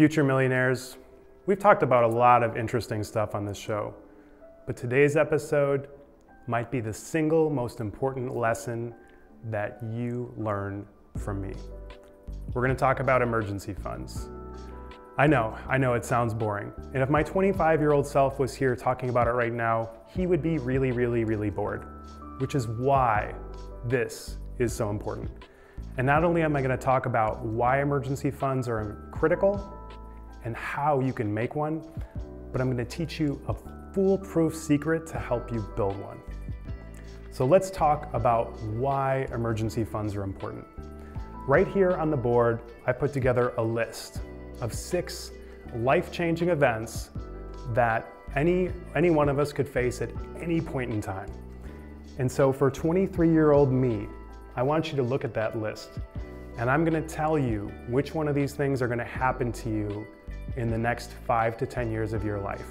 future millionaires. We've talked about a lot of interesting stuff on this show, but today's episode might be the single most important lesson that you learn from me. We're gonna talk about emergency funds. I know, I know it sounds boring. And if my 25 year old self was here talking about it right now, he would be really, really, really bored, which is why this is so important. And not only am I gonna talk about why emergency funds are critical and how you can make one, but I'm gonna teach you a foolproof secret to help you build one. So let's talk about why emergency funds are important. Right here on the board, I put together a list of six life-changing events that any, any one of us could face at any point in time. And so for 23-year-old me, I want you to look at that list and I'm gonna tell you which one of these things are gonna happen to you in the next five to 10 years of your life.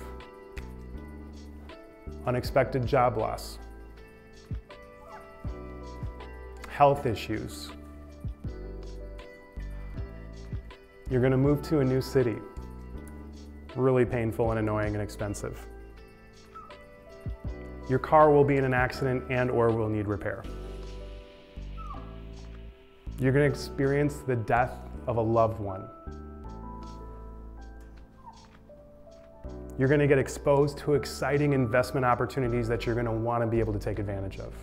Unexpected job loss, health issues, You're gonna move to a new city. Really painful and annoying and expensive. Your car will be in an accident and or will need repair. You're gonna experience the death of a loved one. You're gonna get exposed to exciting investment opportunities that you're gonna wanna be able to take advantage of.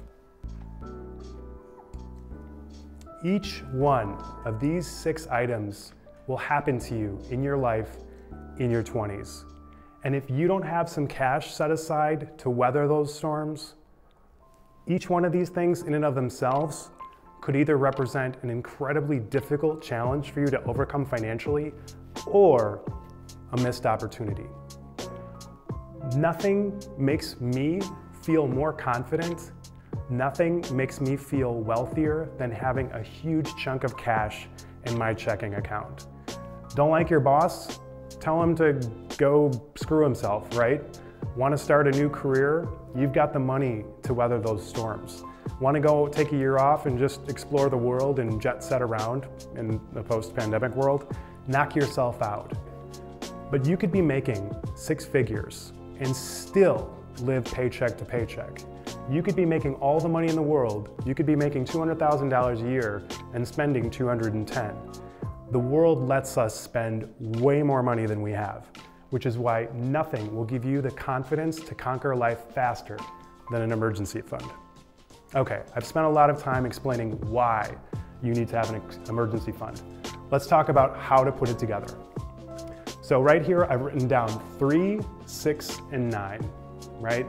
Each one of these six items will happen to you in your life in your 20s. And if you don't have some cash set aside to weather those storms, each one of these things in and of themselves could either represent an incredibly difficult challenge for you to overcome financially or a missed opportunity. Nothing makes me feel more confident, nothing makes me feel wealthier than having a huge chunk of cash in my checking account. Don't like your boss? Tell him to go screw himself, right? Want to start a new career? You've got the money to weather those storms. Want to go take a year off and just explore the world and jet set around in the post-pandemic world? Knock yourself out. But you could be making six figures and still live paycheck to paycheck. You could be making all the money in the world. You could be making $200,000 a year and spending 210. The world lets us spend way more money than we have, which is why nothing will give you the confidence to conquer life faster than an emergency fund. Okay, I've spent a lot of time explaining why you need to have an emergency fund. Let's talk about how to put it together. So right here, I've written down three, six, and nine, right?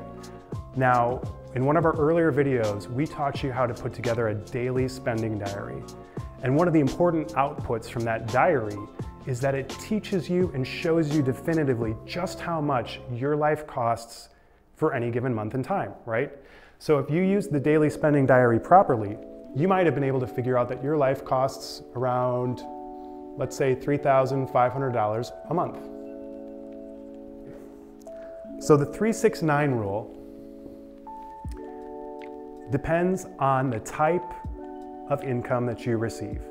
Now, in one of our earlier videos, we taught you how to put together a daily spending diary. And one of the important outputs from that diary is that it teaches you and shows you definitively just how much your life costs for any given month and time, right? So if you use the daily spending diary properly, you might have been able to figure out that your life costs around, let's say, $3,500 a month. So the 369 rule depends on the type of income that you receive.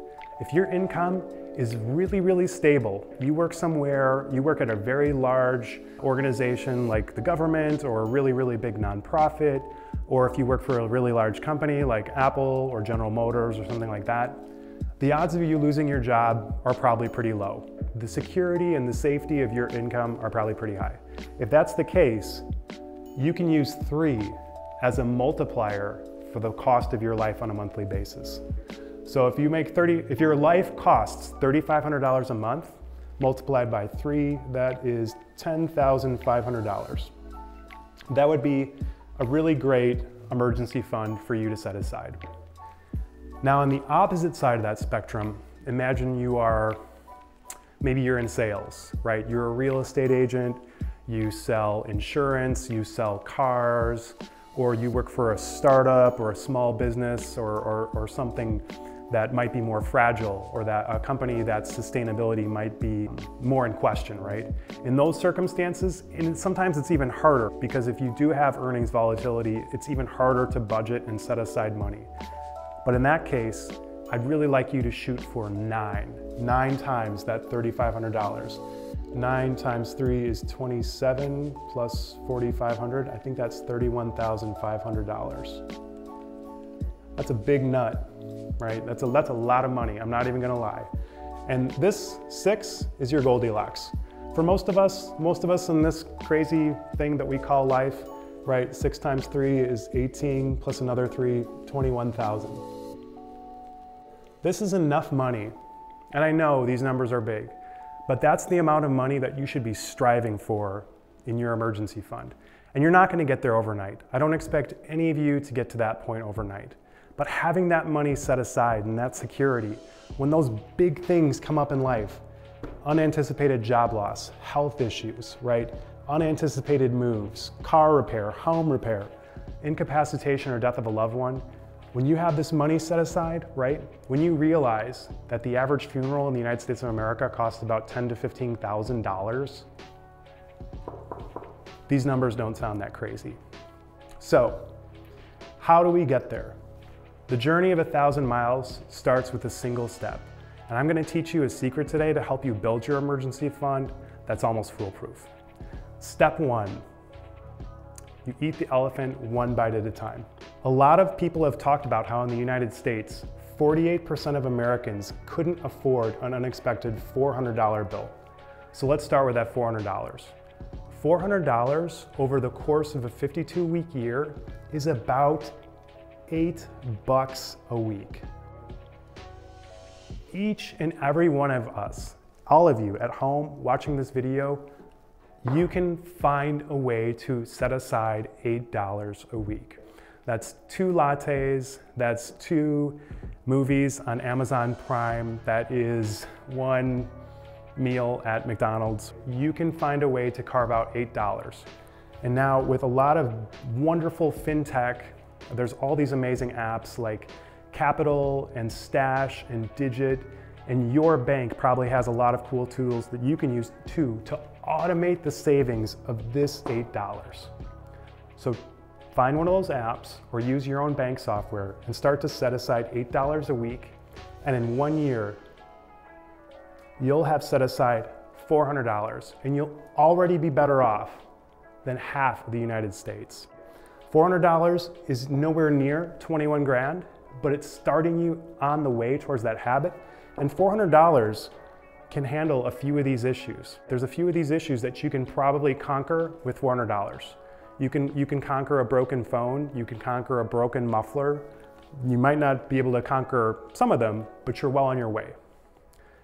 If your income is really, really stable, you work somewhere, you work at a very large organization like the government or a really, really big nonprofit, or if you work for a really large company like Apple or General Motors or something like that, the odds of you losing your job are probably pretty low. The security and the safety of your income are probably pretty high. If that's the case, you can use three as a multiplier for the cost of your life on a monthly basis. So if you make 30, if your life costs $3,500 a month, multiplied by three, that is $10,500. That would be a really great emergency fund for you to set aside. Now on the opposite side of that spectrum, imagine you are, maybe you're in sales, right? You're a real estate agent, you sell insurance, you sell cars, or you work for a startup or a small business or, or, or something that might be more fragile or that a company that sustainability might be more in question, right? In those circumstances, and sometimes it's even harder because if you do have earnings volatility, it's even harder to budget and set aside money. But in that case, I'd really like you to shoot for nine. Nine times that $3,500. Nine times three is 27 plus 4,500. I think that's $31,500. That's a big nut, right? That's a, that's a lot of money. I'm not even gonna lie. And this six is your Goldilocks. For most of us, most of us in this crazy thing that we call life, right? Six times three is 18 plus another three, 21,000. This is enough money. And I know these numbers are big, but that's the amount of money that you should be striving for in your emergency fund. And you're not gonna get there overnight. I don't expect any of you to get to that point overnight. But having that money set aside and that security, when those big things come up in life, unanticipated job loss, health issues, right? Unanticipated moves, car repair, home repair, incapacitation or death of a loved one, when you have this money set aside, right? When you realize that the average funeral in the United States of America costs about ten to fifteen thousand dollars, these numbers don't sound that crazy. So, how do we get there? The journey of a thousand miles starts with a single step. And I'm gonna teach you a secret today to help you build your emergency fund that's almost foolproof. Step one, you eat the elephant one bite at a time. A lot of people have talked about how in the United States, 48% of Americans couldn't afford an unexpected $400 bill. So let's start with that $400. $400 over the course of a 52 week year is about eight bucks a week. Each and every one of us, all of you at home watching this video, you can find a way to set aside $8 a week. That's two lattes, that's two movies on Amazon Prime, that is one meal at McDonald's. You can find a way to carve out $8. And now with a lot of wonderful fintech there's all these amazing apps like Qapital and Stash and Digit, and your bank probably has a lot of cool tools that you can use too to automate the savings of this $8. So find one of those apps or use your own bank software and start to set aside $8 a week. And in one year, you'll have set aside $400 and you'll already be better off than half of the United States. $400 is nowhere near 21 grand, but it's starting you on the way towards that habit. And $400 can handle a few of these issues. There's a few of these issues that you can probably conquer with $400. You can, you can conquer a broken phone, you can conquer a broken muffler. You might not be able to conquer some of them, but you're well on your way.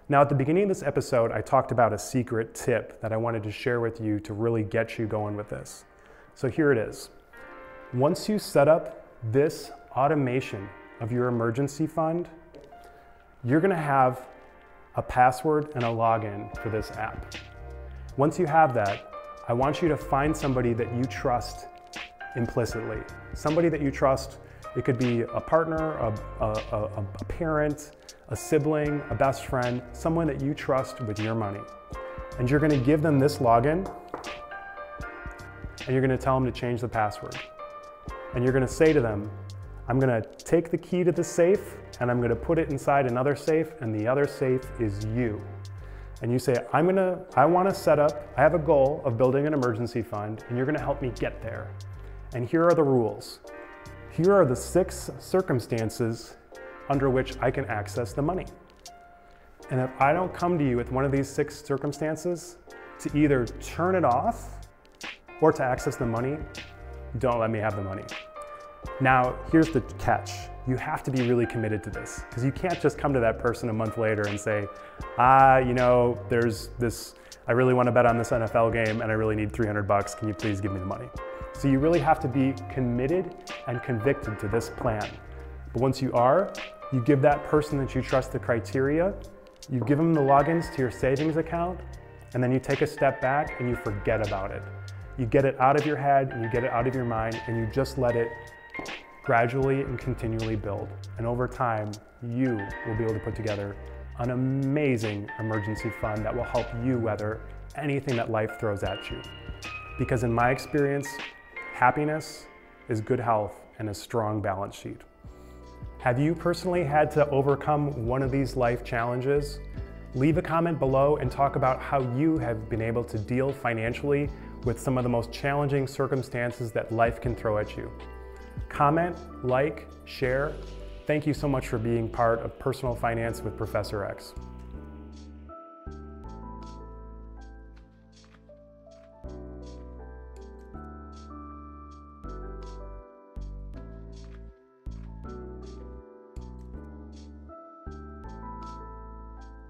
Now, at the beginning of this episode, I talked about a secret tip that I wanted to share with you to really get you going with this. So here it is. Once you set up this automation of your emergency fund, you're gonna have a password and a login for this app. Once you have that, I want you to find somebody that you trust implicitly. Somebody that you trust, it could be a partner, a, a, a, parent, a sibling, a best friend, someone that you trust with your money. And you're gonna give them this login and you're gonna tell them to change the password and you're gonna say to them, I'm gonna take the key to the safe and I'm gonna put it inside another safe and the other safe is you. And you say, I'm gonna, I wanna set up, I have a goal of building an emergency fund and you're gonna help me get there. And here are the rules. Here are the six circumstances under which I can access the money. And if I don't come to you with one of these six circumstances to either turn it off or to access the money, don't let me have the money. Now, here's the catch. You have to be really committed to this because you can't just come to that person a month later and say, ah, you know, there's this, I really want to bet on this NFL game and I really need 300 bucks. Can you please give me the money? So you really have to be committed and convicted to this plan. But once you are, you give that person that you trust the criteria, you give them the logins to your savings account, and then you take a step back and you forget about it. You get it out of your head and you get it out of your mind and you just let it gradually and continually build. And over time, you will be able to put together an amazing emergency fund that will help you weather anything that life throws at you. Because in my experience, happiness is good health and a strong balance sheet. Have you personally had to overcome one of these life challenges? Leave a comment below and talk about how you have been able to deal financially with some of the most challenging circumstances that life can throw at you. Comment, like, share. Thank you so much for being part of Personal Finance with Professor X.